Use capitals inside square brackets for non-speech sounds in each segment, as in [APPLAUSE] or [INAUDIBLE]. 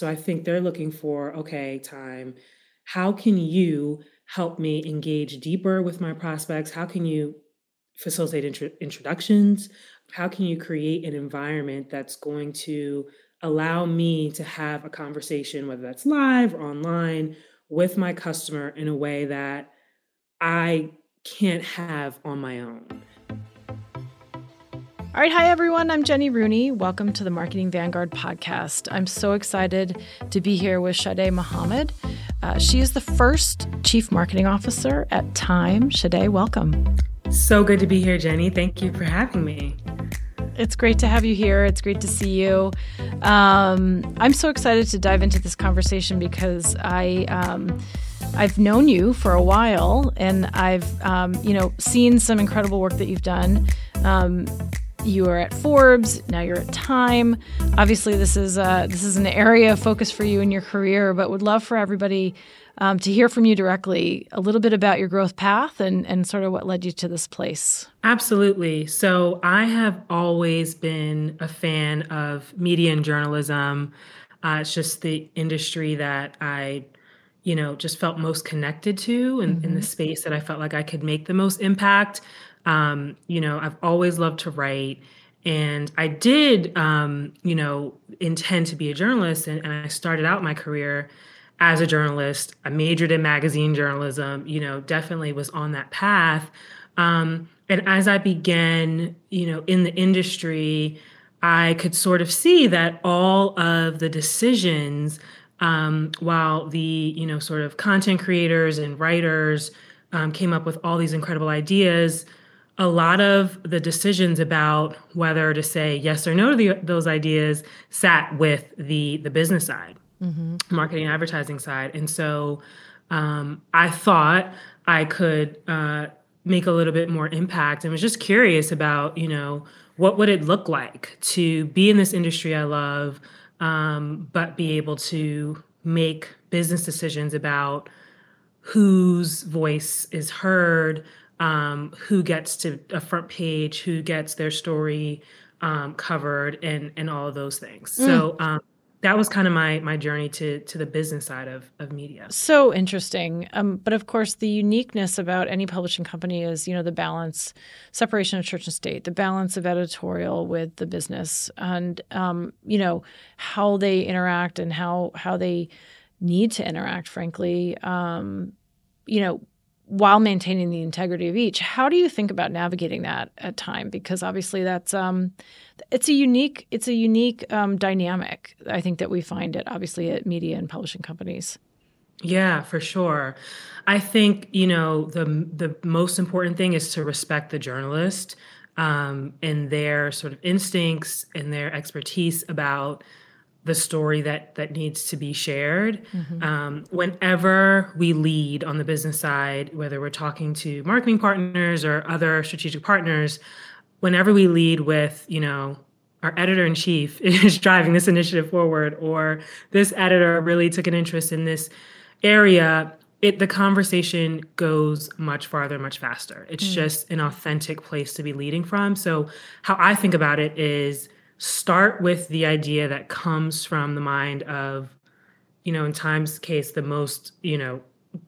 So I think they're looking for okay, time. How can you help me engage deeper with my prospects? How can you facilitate intro- introductions? How can you create an environment that's going to allow me to have a conversation, whether that's live or online, with my customer in a way that I can't have on my own? All right, hi everyone. I'm Jenny Rooney. Welcome to the Marketing Vanguard podcast. I'm so excited to be here with Sadé Muhammad. Uh, she is the first Chief Marketing Officer at Time. Shadé, welcome. So good to be here, Jenny. Thank you for having me. It's great to have you here. It's great to see you. Um, I'm so excited to dive into this conversation because I. Um, I've known you for a while, and I've, um, you know, seen some incredible work that you've done. Um, you are at Forbes, now you're at Time. Obviously, this is uh, this is an area of focus for you in your career, but would love for everybody um, to hear from you directly a little bit about your growth path and and sort of what led you to this place. Absolutely. So I have always been a fan of media and journalism. Uh, it's just the industry that I you know just felt most connected to and mm-hmm. in the space that i felt like i could make the most impact um, you know, I've always loved to write. And I did, um, you know, intend to be a journalist. And, and I started out my career as a journalist. I majored in magazine journalism, you know, definitely was on that path. Um, and as I began, you know, in the industry, I could sort of see that all of the decisions, um, while the, you know, sort of content creators and writers um, came up with all these incredible ideas, a lot of the decisions about whether to say yes or no to the, those ideas sat with the the business side, mm-hmm. marketing and advertising side, and so um, I thought I could uh, make a little bit more impact, and was just curious about you know what would it look like to be in this industry I love, um, but be able to make business decisions about whose voice is heard um, who gets to a front page, who gets their story um, covered, and and all of those things. Mm. So um, that was kind of my my journey to to the business side of of media. So interesting. Um, but of course, the uniqueness about any publishing company is you know the balance, separation of church and state, the balance of editorial with the business, and um, you know how they interact and how how they need to interact. Frankly, um, you know while maintaining the integrity of each. How do you think about navigating that at time? Because obviously that's um, it's a unique it's a unique um, dynamic. I think that we find it obviously at media and publishing companies. Yeah, for sure. I think you know the the most important thing is to respect the journalist um, and their sort of instincts and their expertise about the story that that needs to be shared. Mm-hmm. Um, whenever we lead on the business side, whether we're talking to marketing partners or other strategic partners, whenever we lead with, you know, our editor in chief [LAUGHS] is driving this initiative forward, or this editor really took an interest in this area, it the conversation goes much farther, much faster. It's mm-hmm. just an authentic place to be leading from. So how I think about it is start with the idea that comes from the mind of you know in time's case the most you know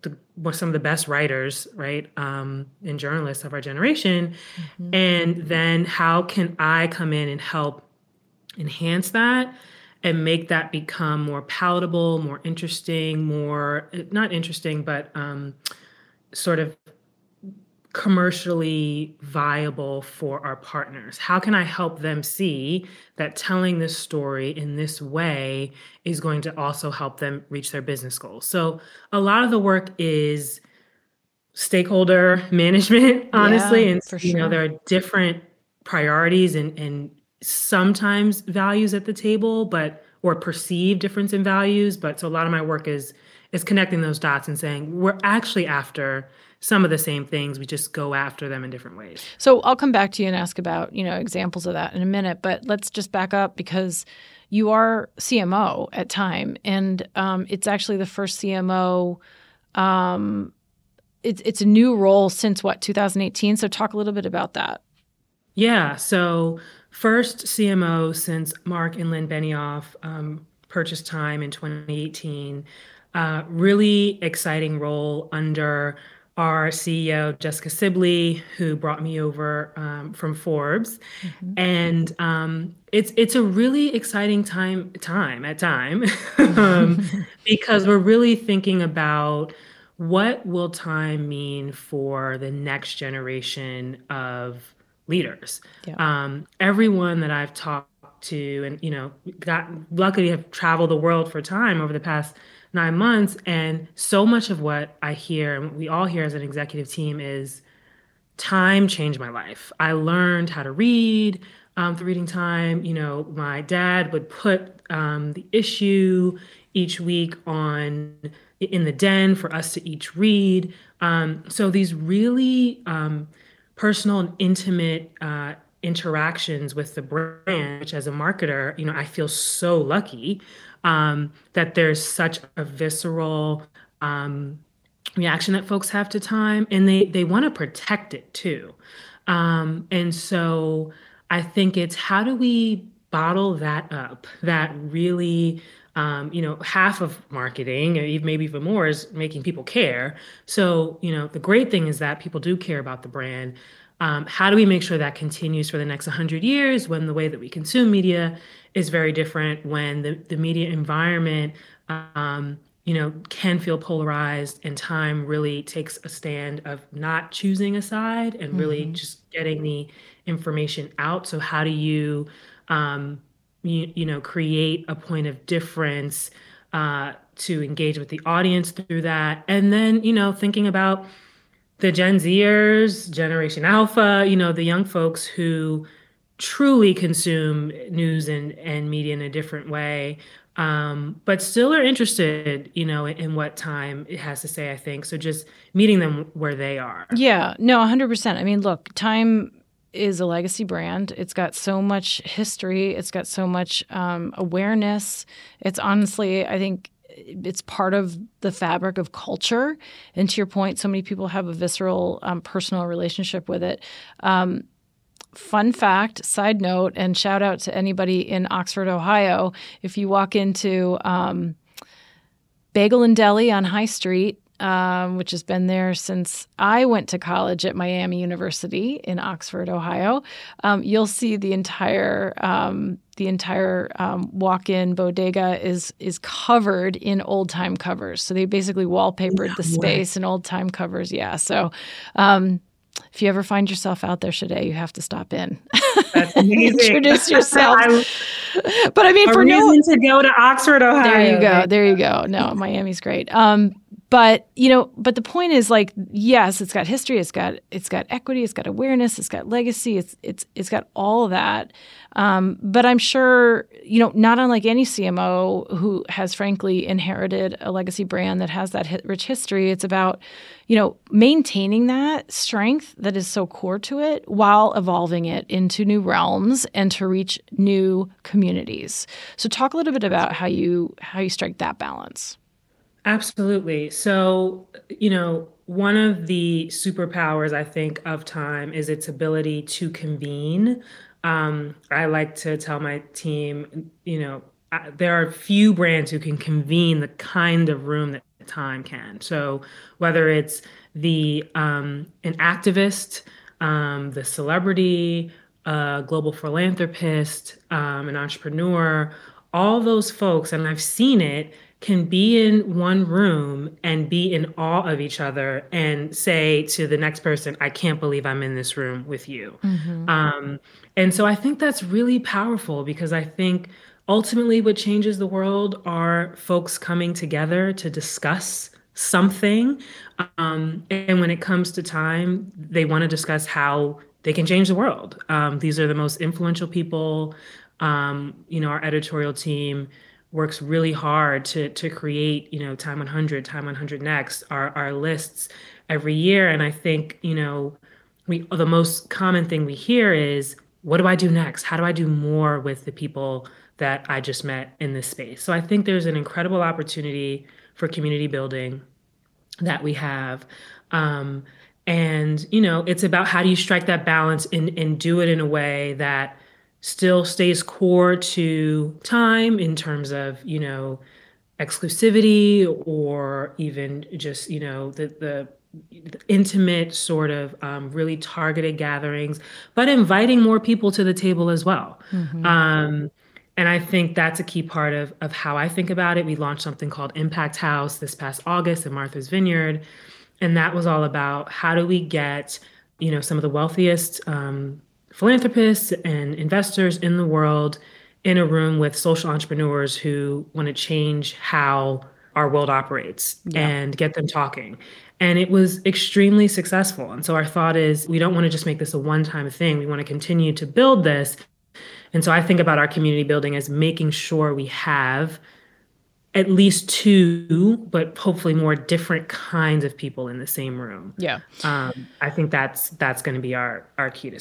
the, some of the best writers right um, and journalists of our generation mm-hmm. and then how can i come in and help enhance that and make that become more palatable, more interesting, more not interesting, but um, sort of commercially viable for our partners? How can I help them see that telling this story in this way is going to also help them reach their business goals? So, a lot of the work is stakeholder [LAUGHS] management, honestly. Yeah, and, for you know, sure. there are different priorities and, and sometimes values at the table, but or perceived difference in values. But so a lot of my work is is connecting those dots and saying we're actually after some of the same things. We just go after them in different ways. So I'll come back to you and ask about you know examples of that in a minute. But let's just back up because you are CMO at Time, and um, it's actually the first CMO. Um, it's it's a new role since what 2018. So talk a little bit about that. Yeah. So first CMO since Marc and Lynne Benioff um, purchased Time in 2018. Uh, really exciting role under our CEO Jessica Sibley, who brought me over um, from Forbes, mm-hmm. and um, it's it's a really exciting time time at time [LAUGHS] um, [LAUGHS] because we're really thinking about what will time mean for the next generation of leaders. Yeah. Um, everyone that I've talked to, and you know, got luckily have traveled the world for time over the past nine months. And so much of what I hear, and we all hear as an executive team, is time changed my life. I learned how to read um, through reading time. You know, my dad would put um, the issue each week on in the den for us to each read. Um, so these really um, personal and intimate uh, interactions with the brand, which as a marketer, you know, I feel so lucky um, that there's such a visceral um, reaction that folks have to time, and they they want to protect it too. Um, and so I think it's how do we bottle that up? That really um, you know, half of marketing, maybe even more, is making people care. So, you know, the great thing is that people do care about the brand. Um, how do we make sure that continues for the next 100 years when the way that we consume media is very different, when the, the media environment, um, you know, can feel polarized and time really takes a stand of not choosing a side and really mm-hmm. just getting the information out. So, how do you, um, you, you know create a point of difference uh, to engage with the audience through that and then you know thinking about the gen zers generation alpha you know the young folks who truly consume news and, and media in a different way um, but still are interested you know in, in what time it has to say i think so just meeting them where they are yeah no 100% i mean look time is a legacy brand. It's got so much history. It's got so much um, awareness. It's honestly, I think, it's part of the fabric of culture. And to your point, so many people have a visceral, um, personal relationship with it. Um, fun fact, side note, and shout out to anybody in Oxford, Ohio. If you walk into um, Bagel and Deli on High Street, um, which has been there since I went to college at Miami University in Oxford, Ohio. Um, you'll see the entire um, the entire um, walk-in bodega is is covered in old time covers. So they basically wallpapered the space in old time covers. Yeah. So um, if you ever find yourself out there today, you have to stop in. That's [LAUGHS] amazing. Introduce [LAUGHS] yourself. but I mean, for reason no, to go to Oxford, Ohio. There you go. There you go. No, Miami's great. Um, but you know but the point is like yes it's got history it's got it's got equity it's got awareness it's got legacy it's it's it's got all of that. Um, but i'm sure you know not unlike any cmo who has frankly inherited a legacy brand that has that rich history it's about you know maintaining that strength that is so core to it while evolving it into new realms and to reach new communities. So talk a little bit about how you how you strike that balance Absolutely. So, you know, one of the superpowers I think of time is its ability to convene. Um, I like to tell my team, you know, there are few brands who can convene the kind of room that time can. So, whether it's the um, an activist, um, the celebrity, a global philanthropist, um, an entrepreneur, all those folks, and I've seen it, can be in one room and be in awe of each other and say to the next person, I can't believe I'm in this room with you. Mm-hmm. Um, and so I think that's really powerful because I think ultimately what changes the world are folks coming together to discuss something. Um, and when it comes to time, they want to discuss how they can change the world. Um, these are the most influential people. Um, you know, our editorial team works really hard to to create you know time 100 time 100 next our our lists every year. And i think you know we the most common thing we hear is what do i do next? How do i do more with the people that i just met in this space? So i think there's an incredible opportunity for community building that we have. Um, and you know it's about how do you strike that balance and and do it in a way that still stays core to time in terms of you know exclusivity or even just you know the the, intimate sort of um, really targeted gatherings but inviting more people to the table as well mm-hmm. um, and i think that's a key part of of how i think about it we launched something called impact house this past august in martha's vineyard and that was all about how do we get you know some of the wealthiest um, philanthropists and investors in the world in a room with social entrepreneurs who want to change how our world operates yeah. and get them talking. And it was extremely successful. And so our thought is we don't want to just make this a one time thing. We want to continue to build this. And so I think about our community building as making sure we have at least two, but hopefully more different kinds of people in the same room. Yeah. Um, I think that's that's going to be our our key to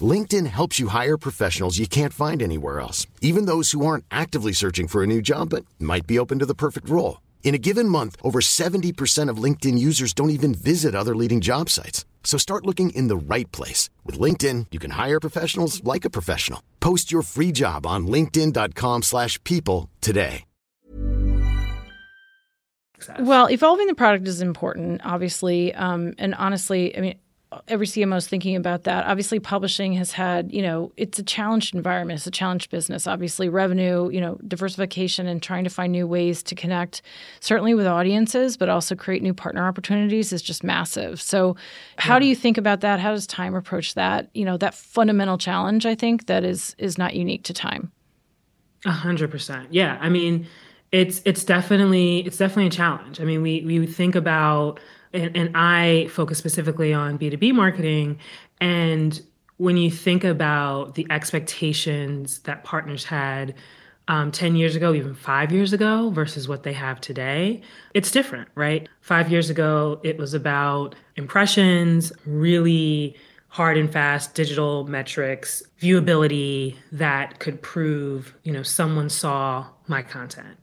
LinkedIn helps you hire professionals you can't find anywhere else, even those who aren't actively searching for a new job but might be open to the perfect role. In a given month, over 70% of LinkedIn users don't even visit other leading job sites. So start looking in the right place. With LinkedIn, you can hire professionals like a professional. Post your free job on linkedin.com slash people today. Well, evolving the product is important, obviously. Um, and honestly, I mean, every CMO is thinking about that. Obviously, publishing has had, you know, it's a challenged environment. It's a challenged business. Obviously, revenue, you know, diversification and trying to find new ways to connect, certainly with audiences, but also create new partner opportunities is just massive. So, how yeah. do you think about that? How does time approach that? You know, that fundamental challenge. I think that is is not unique to time. A hundred percent. Yeah. I mean, it's it's definitely it's definitely a challenge. I mean, we we think about and, and I focus specifically on B2B marketing. And when you think about the expectations that partners had um, 10 years ago, even five years ago, versus what they have today, it's different, right? Five years ago, it was about impressions, really hard and fast digital metrics, viewability that could prove, you know, someone saw my content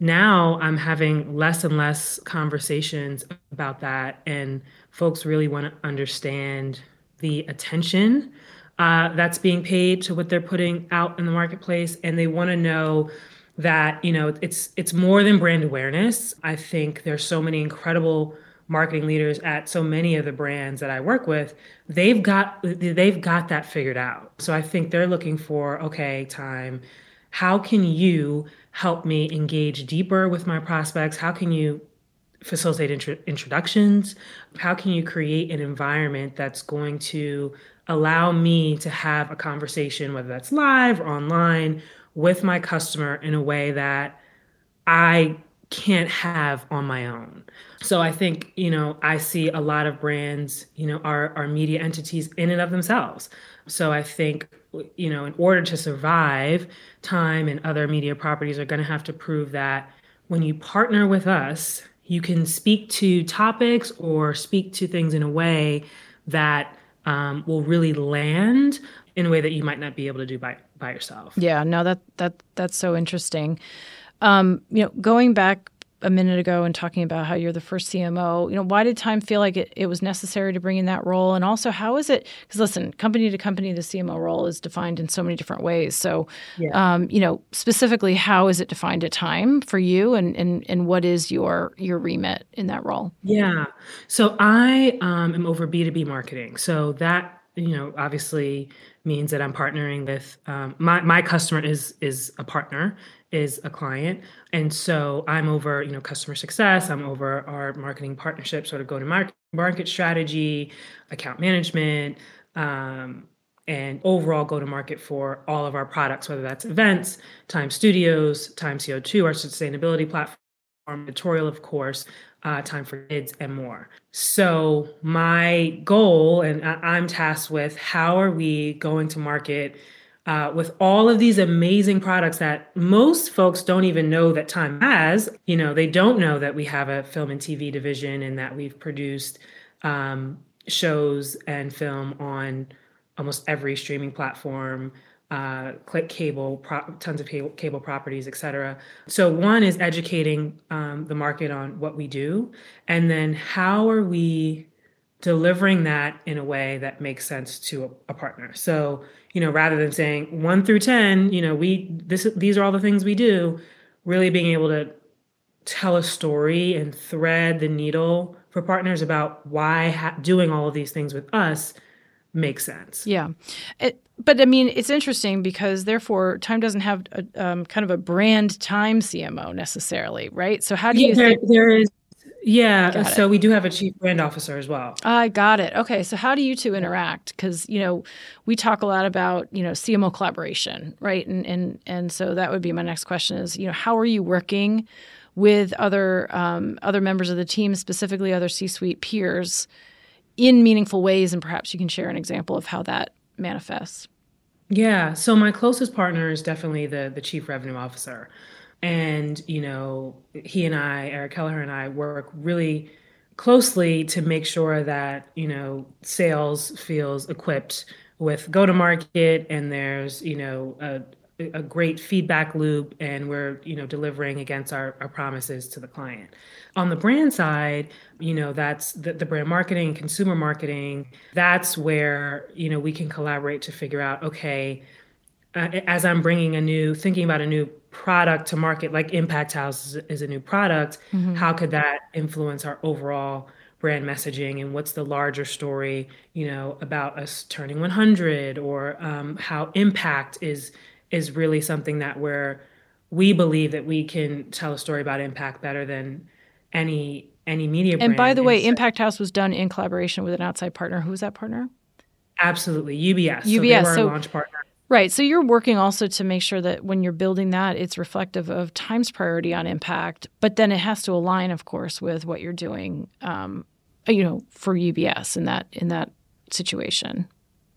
now I'm having less and less conversations about that, and folks really want to understand the attention uh, that's being paid to what they're putting out in the marketplace, and they want to know that you know it's it's more than brand awareness. I think there's so many incredible marketing leaders at so many of the brands that I work with, they've got they've got that figured out. So I think they're looking for okay, time. How can you help me engage deeper with my prospects? How can you facilitate intro- introductions? How can you create an environment that's going to allow me to have a conversation, whether that's live or online, with my customer in a way that I can't have on my own. So I think, you know, I see a lot of brands, you know, are are media entities in and of themselves. So I think, you know, in order to survive, Time and other media properties are going to have to prove that when you partner with us, you can speak to topics or speak to things in a way that um, will really land in a way that you might not be able to do by by yourself. Yeah, no, that that that's so interesting. Um, you know, going back a minute ago and talking about how you're the first CMO. You know, why did Time feel like it, it was necessary to bring in that role? And also, how is it? Because listen, company to company, the CMO role is defined in so many different ways. So, yeah. um, you know, specifically, how is it defined at Time for you, and and and what is your your remit in that role? Yeah. So I um, am over B two B marketing. So that you know obviously means that I'm partnering with um, my my customer is is a partner is a client. And so i'm over you know customer success. I'm over our marketing partnership sort of go to market market strategy account management um, and overall go to market for all of our products whether that's events time studios time co2 our sustainability platform editorial of course uh, time for kids and more. So my goal and i'm tasked with how are we going to market uh, with all of these amazing products that most folks don't even know that Time has. You know, they don't know that we have a film and TV division and that we've produced um, shows and film on almost every streaming platform. Uh, click cable, pro- tons of cable, cable properties, et cetera. So, one is educating um, the market on what we do. And then, how are we delivering that in a way that makes sense to a, a, partner. So, you know, rather than saying one through 10, you know, we, this, these are all the things we do, really being able to tell a story and thread the needle for partners about why ha- doing all of these things with us makes sense. Yeah. It, but I mean, it's interesting because therefore, Time doesn't have a, um, kind of a brand Time CMO necessarily, right? So how do yeah, you there, think there is yeah. So we do have a chief brand officer as well. I got it. Okay. So how do you two interact? Because you know we talk a lot about you know CMO collaboration, right? And and and so that would be my next question: is you know how are you working with other um, other members of the team, specifically other C-suite peers, in meaningful ways? And perhaps you can share an example of how that manifests. Yeah. So my closest partner is definitely the the chief revenue officer. And, you know, he and I, Eric Kelleher and I, work really closely to make sure that, you know, sales feels equipped with go to market and there's, you know, a, a great feedback loop and we're you know delivering against our, our promises to the client. On the brand side you know that's the, the brand marketing consumer marketing that's where you know we can collaborate to figure out okay uh, as i'm bringing a new thinking about a new product to market like impact house is, is a new product. Mm-hmm. how could that influence our overall brand messaging? And what's the larger story you know about us turning 100 or um, how impact is is really something that where we believe that we can tell a story about impact better than any any media and by the way impact house was done in collaboration with an outside partner. Who was that partner? Absolutely. Ubs ubs so, so launch partner Right. So you're working also to make sure that when you're building that, it's reflective of time's priority on impact, but then it has to align, of course, with what you're doing, um, you know, for UBS in that in that situation.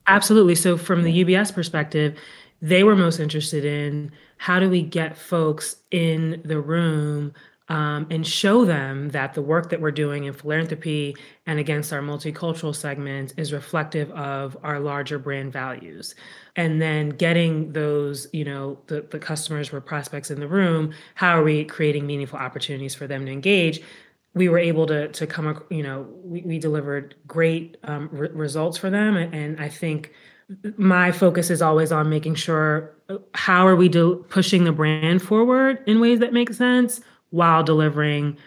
Absolutely. So from the UBS perspective, they were most interested in how do we get folks in the room um, and show them that the work that we're doing in philanthropy and against our multicultural segment is reflective of our larger brand values. And then getting those, you know, the, the customers or prospects in the room, how are we creating meaningful opportunities for them to engage? We were able to to come, you know, we, we delivered great um, re- results for them, and I think my focus is always on making sure uh, how are we do, pushing the brand forward in ways that make sense while delivering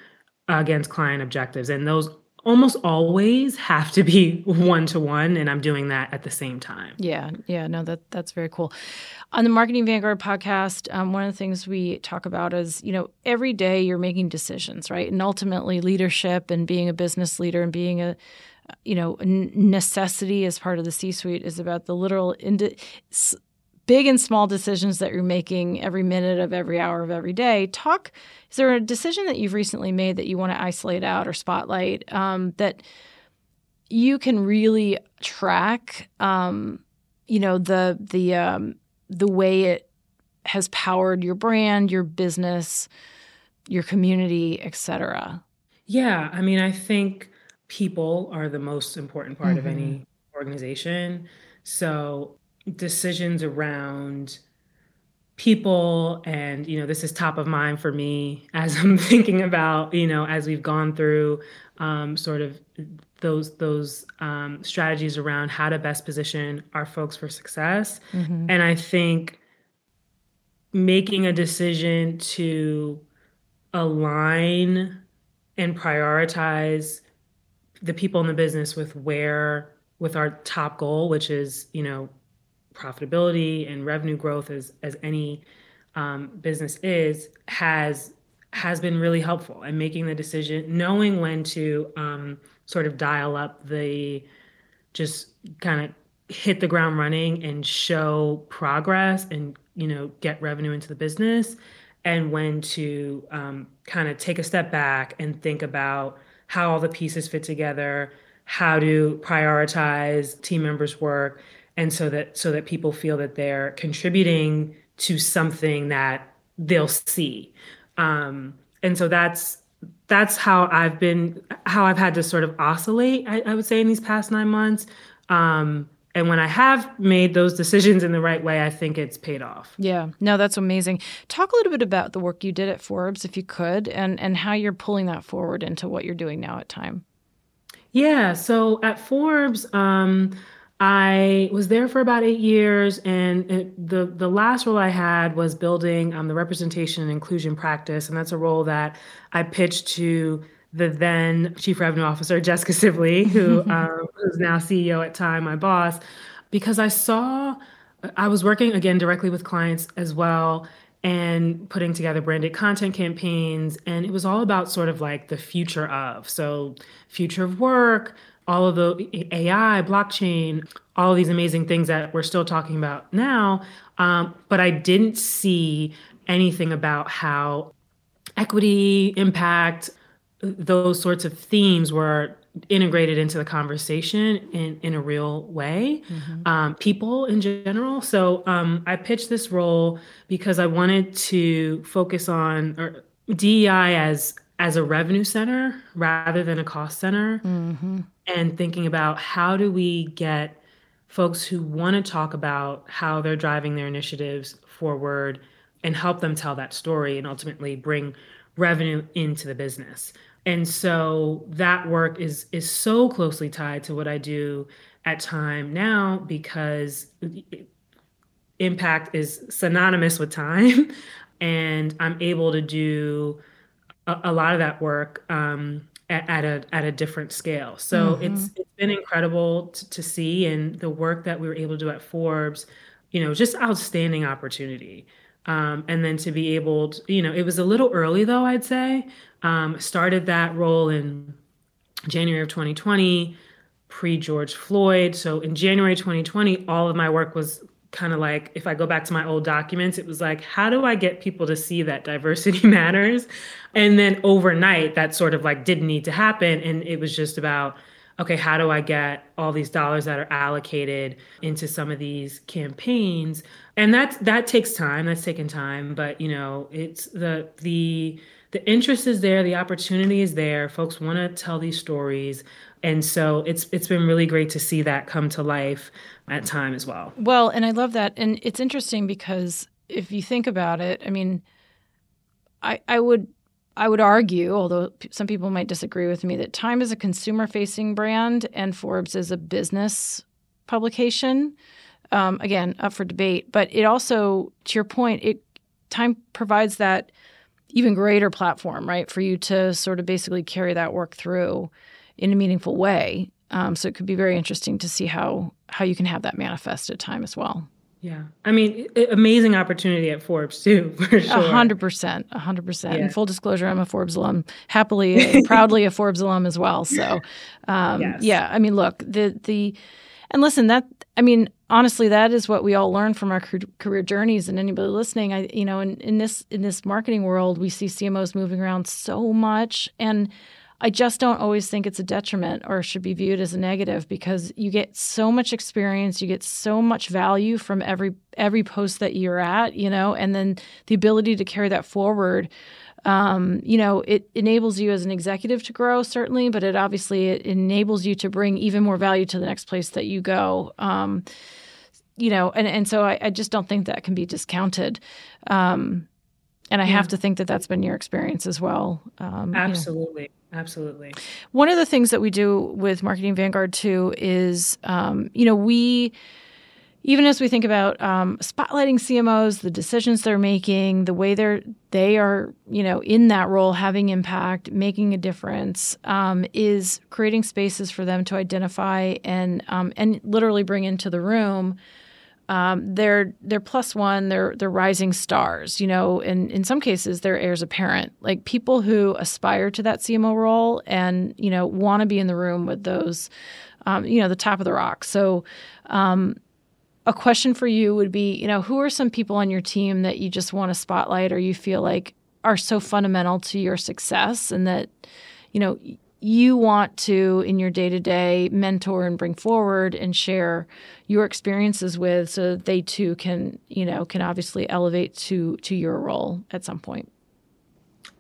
against client objectives. And those almost always [LAUGHS] have to be one to one and i'm doing that at the same time. Yeah yeah no that that's very cool. On the marketing vanguard podcast um, one of the things we talk about is you know every day you're making decisions right? And ultimately leadership and being a business leader and being a you know necessity as part of the c suite is about the literal big and small decisions that you're making every minute of every hour of every day. Talk, is there a decision that you've recently made that you want to isolate out or spotlight um, that you can really track, um, you know, the, the, um, the way it has powered your brand, your business, your community, et cetera? Yeah. I mean, I think people are the most important part mm-hmm. of any mm-hmm. organization. So decisions around people and you know this is top of mind for me [LAUGHS] as i'm thinking about you know as we've gone through um, sort of those those um, strategies around how to best position our folks for success mm-hmm. and i think making a decision to align and prioritize the people in the business with where with our top goal which is you know profitability and revenue growth as as any um, business is has has been really helpful and making the decision knowing when to um, sort of dial up the just kind of hit the ground running and show progress and you know get revenue into the business and when to um, kind of take a step back and think about how all the pieces fit together how to prioritize team members work and so that so that people feel that they're contributing to something that they'll see um, and so that's that's how i've been how i've had to sort of oscillate i, I would say in these past nine months um, and when I have made those decisions in the right way, I think it's paid off. Yeah, no, that's amazing. Talk a little bit about the work you did at Forbes, if you could, and and how you're pulling that forward into what you're doing now at Time. Yeah, so at Forbes, um, I was there for about eight years, and it, the the last role I had was building um, the representation and inclusion practice, and that's a role that I pitched to the then Chief Revenue Officer, Jessica Sibley, who [LAUGHS] um, who's now CEO at Time, my boss, because I saw I was working again directly with clients as well and putting together branded content campaigns. And it was all about sort of like the future of. So, future of work, all of the AI, blockchain, all of these amazing things that we're still talking about now. Um, but I didn't see anything about how equity, impact, those sorts of themes were integrated into the conversation in, in a real way, mm-hmm. um, people in general. So um, I pitched this role because I wanted to focus on or DEI as as a revenue center rather than a cost center, mm-hmm. and thinking about how do we get folks who want to talk about how they're driving their initiatives forward and help them tell that story and ultimately bring revenue into the business and so that work is is so closely tied to what I do at time now because impact is synonymous with time [LAUGHS] and I'm able to do a, a lot of that work um, at, at, a at a different scale. So mm-hmm. it's it's been incredible to, to see and the work that we were able to do at Forbes, you know, just outstanding opportunity. Um, and then to be able to, you know, it was a little early though, I'd say. Um, started that role in January of 2020, pre George Floyd. So in January 2020, all of my work was kind of like, if I go back to my old documents, it was like, how do I get people to see that diversity [LAUGHS] matters? And then overnight, that sort of like didn't need to happen. And it was just about, okay, how do I get all these dollars that are allocated into some of these campaigns? And that that takes time. That's taken time, but you know, it's the the the interest is there, the opportunity is there. Folks want to tell these stories, and so it's it's been really great to see that come to life at time as well. Well, and I love that, and it's interesting because if you think about it, I mean, I I would I would argue, although some people might disagree with me, that Time is a consumer facing brand and Forbes is a business publication. Um, again, up for debate. But it also, to your point, it Time provides that even greater platform, right, for you to sort of basically carry that work through in a meaningful way. Um, so it could be very interesting to see how how you can have that manifest at Time as well. Yeah. I mean, amazing opportunity at Forbes too, [LAUGHS] for sure. A hundred percent, a hundred percent. And full disclosure, I'm a Forbes alum, happily [LAUGHS] proudly a Forbes alum as well. So, um, yes. yeah, I mean, look, the, the, and listen, that, I mean, honestly, that is what we all learn from our career journeys. And anybody listening, I, you know, in, in this, in this marketing world, we see CMOs moving around so much. And, I just don't always think it's a detriment or should be viewed as a negative because you get so much experience, you get so much value from every every post that you're at, you know, and then the ability to carry that forward. Um, you know, it enables you as an executive to grow certainly, but it obviously it enables you to bring even more value to the next place that you go. Um, you know, and and so I, I just don't think that can be discounted. Um, and I yeah. have to think that that's been your experience as well. Um, Absolutely. You know. Absolutely. One of the things that we do with Marketing Vanguard too is, um, you know, we even as we think about um, spotlighting CMOs, the decisions they're making, the way they're they are, you know, in that role, having impact, making a difference, um, is creating spaces for them to identify and um, and literally bring into the room. Um, they're they're plus one, they're they're rising stars, you know, and in some cases they're heirs apparent, like people who aspire to that CMO role and you know want to be in the room with those, um, you know, the top of the rock. So um, a question for you would be, you know, who are some people on your team that you just want to spotlight or you feel like are so fundamental to your success and that, you know, you want to in your day-to-day mentor and bring forward and share your experiences with so they too can, you know, can obviously elevate to to your role at some point.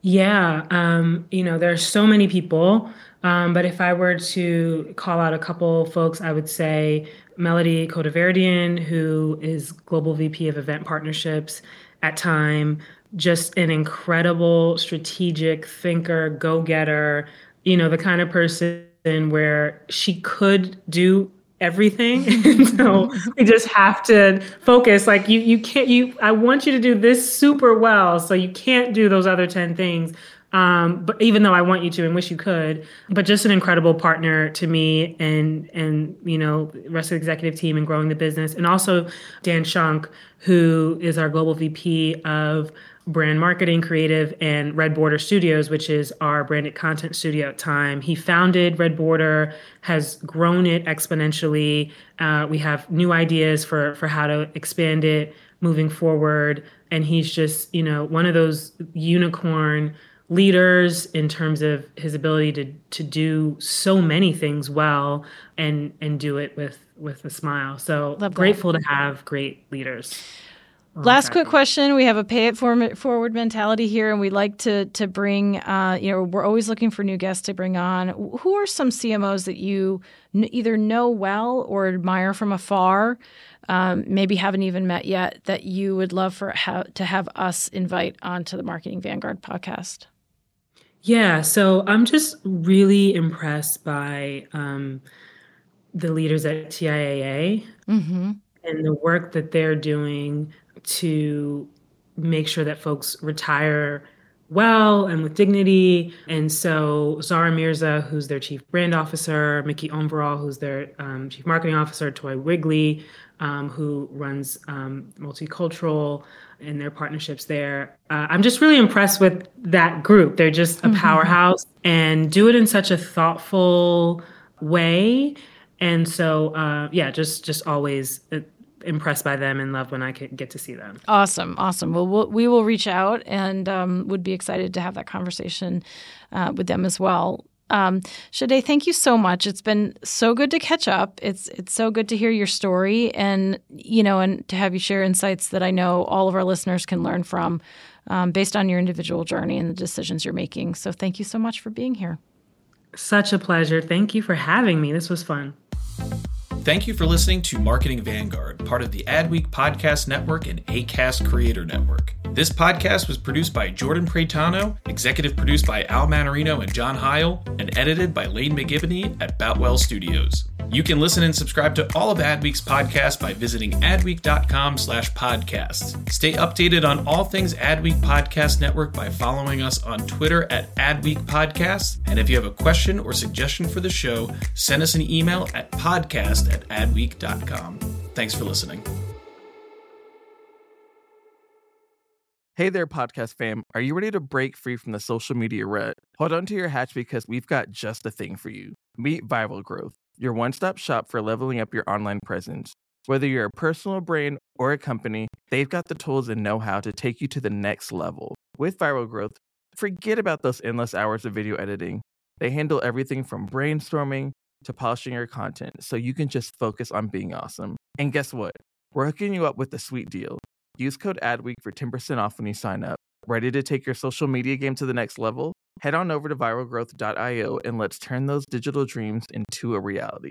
Yeah, um, you know, there's so many people um, but if I were to call out a couple folks, I would say Melody Khodaverdian, who is Global VP of Event Partnerships at Time, just an incredible strategic thinker, go getter, you know, the kind of person where she could do everything. [LAUGHS] So we just have to focus like you you can't you i want you to do this super well so you can't do those other 10 things um, but even though I want you to and wish you could, but just an incredible partner to me and and you know rest of the executive team and growing the business, and also Dan Shunk, who is our global VP of brand marketing, creative, and Red Border Studios, which is our branded content studio at Time. He founded Red Border, has grown it exponentially. Uh, we have new ideas for for how to expand it moving forward, and he's just you know one of those unicorn leaders in terms of his ability to to do so many things well and and do it with with a smile. So grateful to have great leaders. Last quick question: We have a pay it forward mentality here, and we like to to bring. Uh, you know, we're always looking for new guests to bring on. Who are some CMOs that you n- either know well or admire from afar? Um, maybe haven't even met yet that you would love for ha- to have us invite onto the Marketing Vanguard podcast. Yeah, so I'm just really impressed by um, the leaders at TIAA mm-hmm. and the work that they're doing to make sure that folks retire well and with dignity. And so Zara Mirza, who's their chief brand officer, Mickey Omverall, who's their um, chief marketing officer, Toy Wigley, um, who runs um, multicultural and their partnerships there. Uh, I'm just really impressed with that group. They're just a mm-hmm. powerhouse and do it in such a thoughtful way. And so, uh, yeah, just just always uh, impressed by them and love when I get to see them. Awesome, awesome. Well, we'll we will reach out and um, would be excited to have that conversation uh, with them as well. Um, Sadé, thank you so much. It's been so good to catch up. It's it's so good to hear your story and you know and to have you share insights that I know all of our listeners can learn from um, based on your individual journey and the decisions you're making. So thank you so much for being here. Such a pleasure. Thank you for having me. This was fun. Thank you for listening to Marketing Vanguard, part of the Adweek Podcast Network and ACAST Creator Network. This podcast was produced by Jordan Pretano, executive produced by Al Manarino and John Heil, and edited by Lane McGibney at Boutwell Studios. You can listen and subscribe to all of Adweek's podcasts by visiting adweek.com slash podcasts. Stay updated on all things Adweek Podcast Network by following us on Twitter at Adweek Podcasts. And if you have a question or suggestion for the show, send us an email at podcast at adweek.com. Thanks for listening. Hey there, podcast fam. Are you ready to break free from the social media rut? Hold on to your hatch because we've got just the thing for you. Meet Viral Growth your one stop shop for leveling up your online presence. Whether you're a personal brand or a company, they've got the tools and know how to take you to the next level. With Viral Growth, forget about those endless hours of video editing. They handle everything from brainstorming to polishing your content so you can just focus on being awesome. And guess what? We're hooking you up with a sweet deal. Use code ADWEEK for 10% off when you sign up. Ready to take your social media game to the next level? Head on over to viralgrowth.io and let's turn those digital dreams into a reality.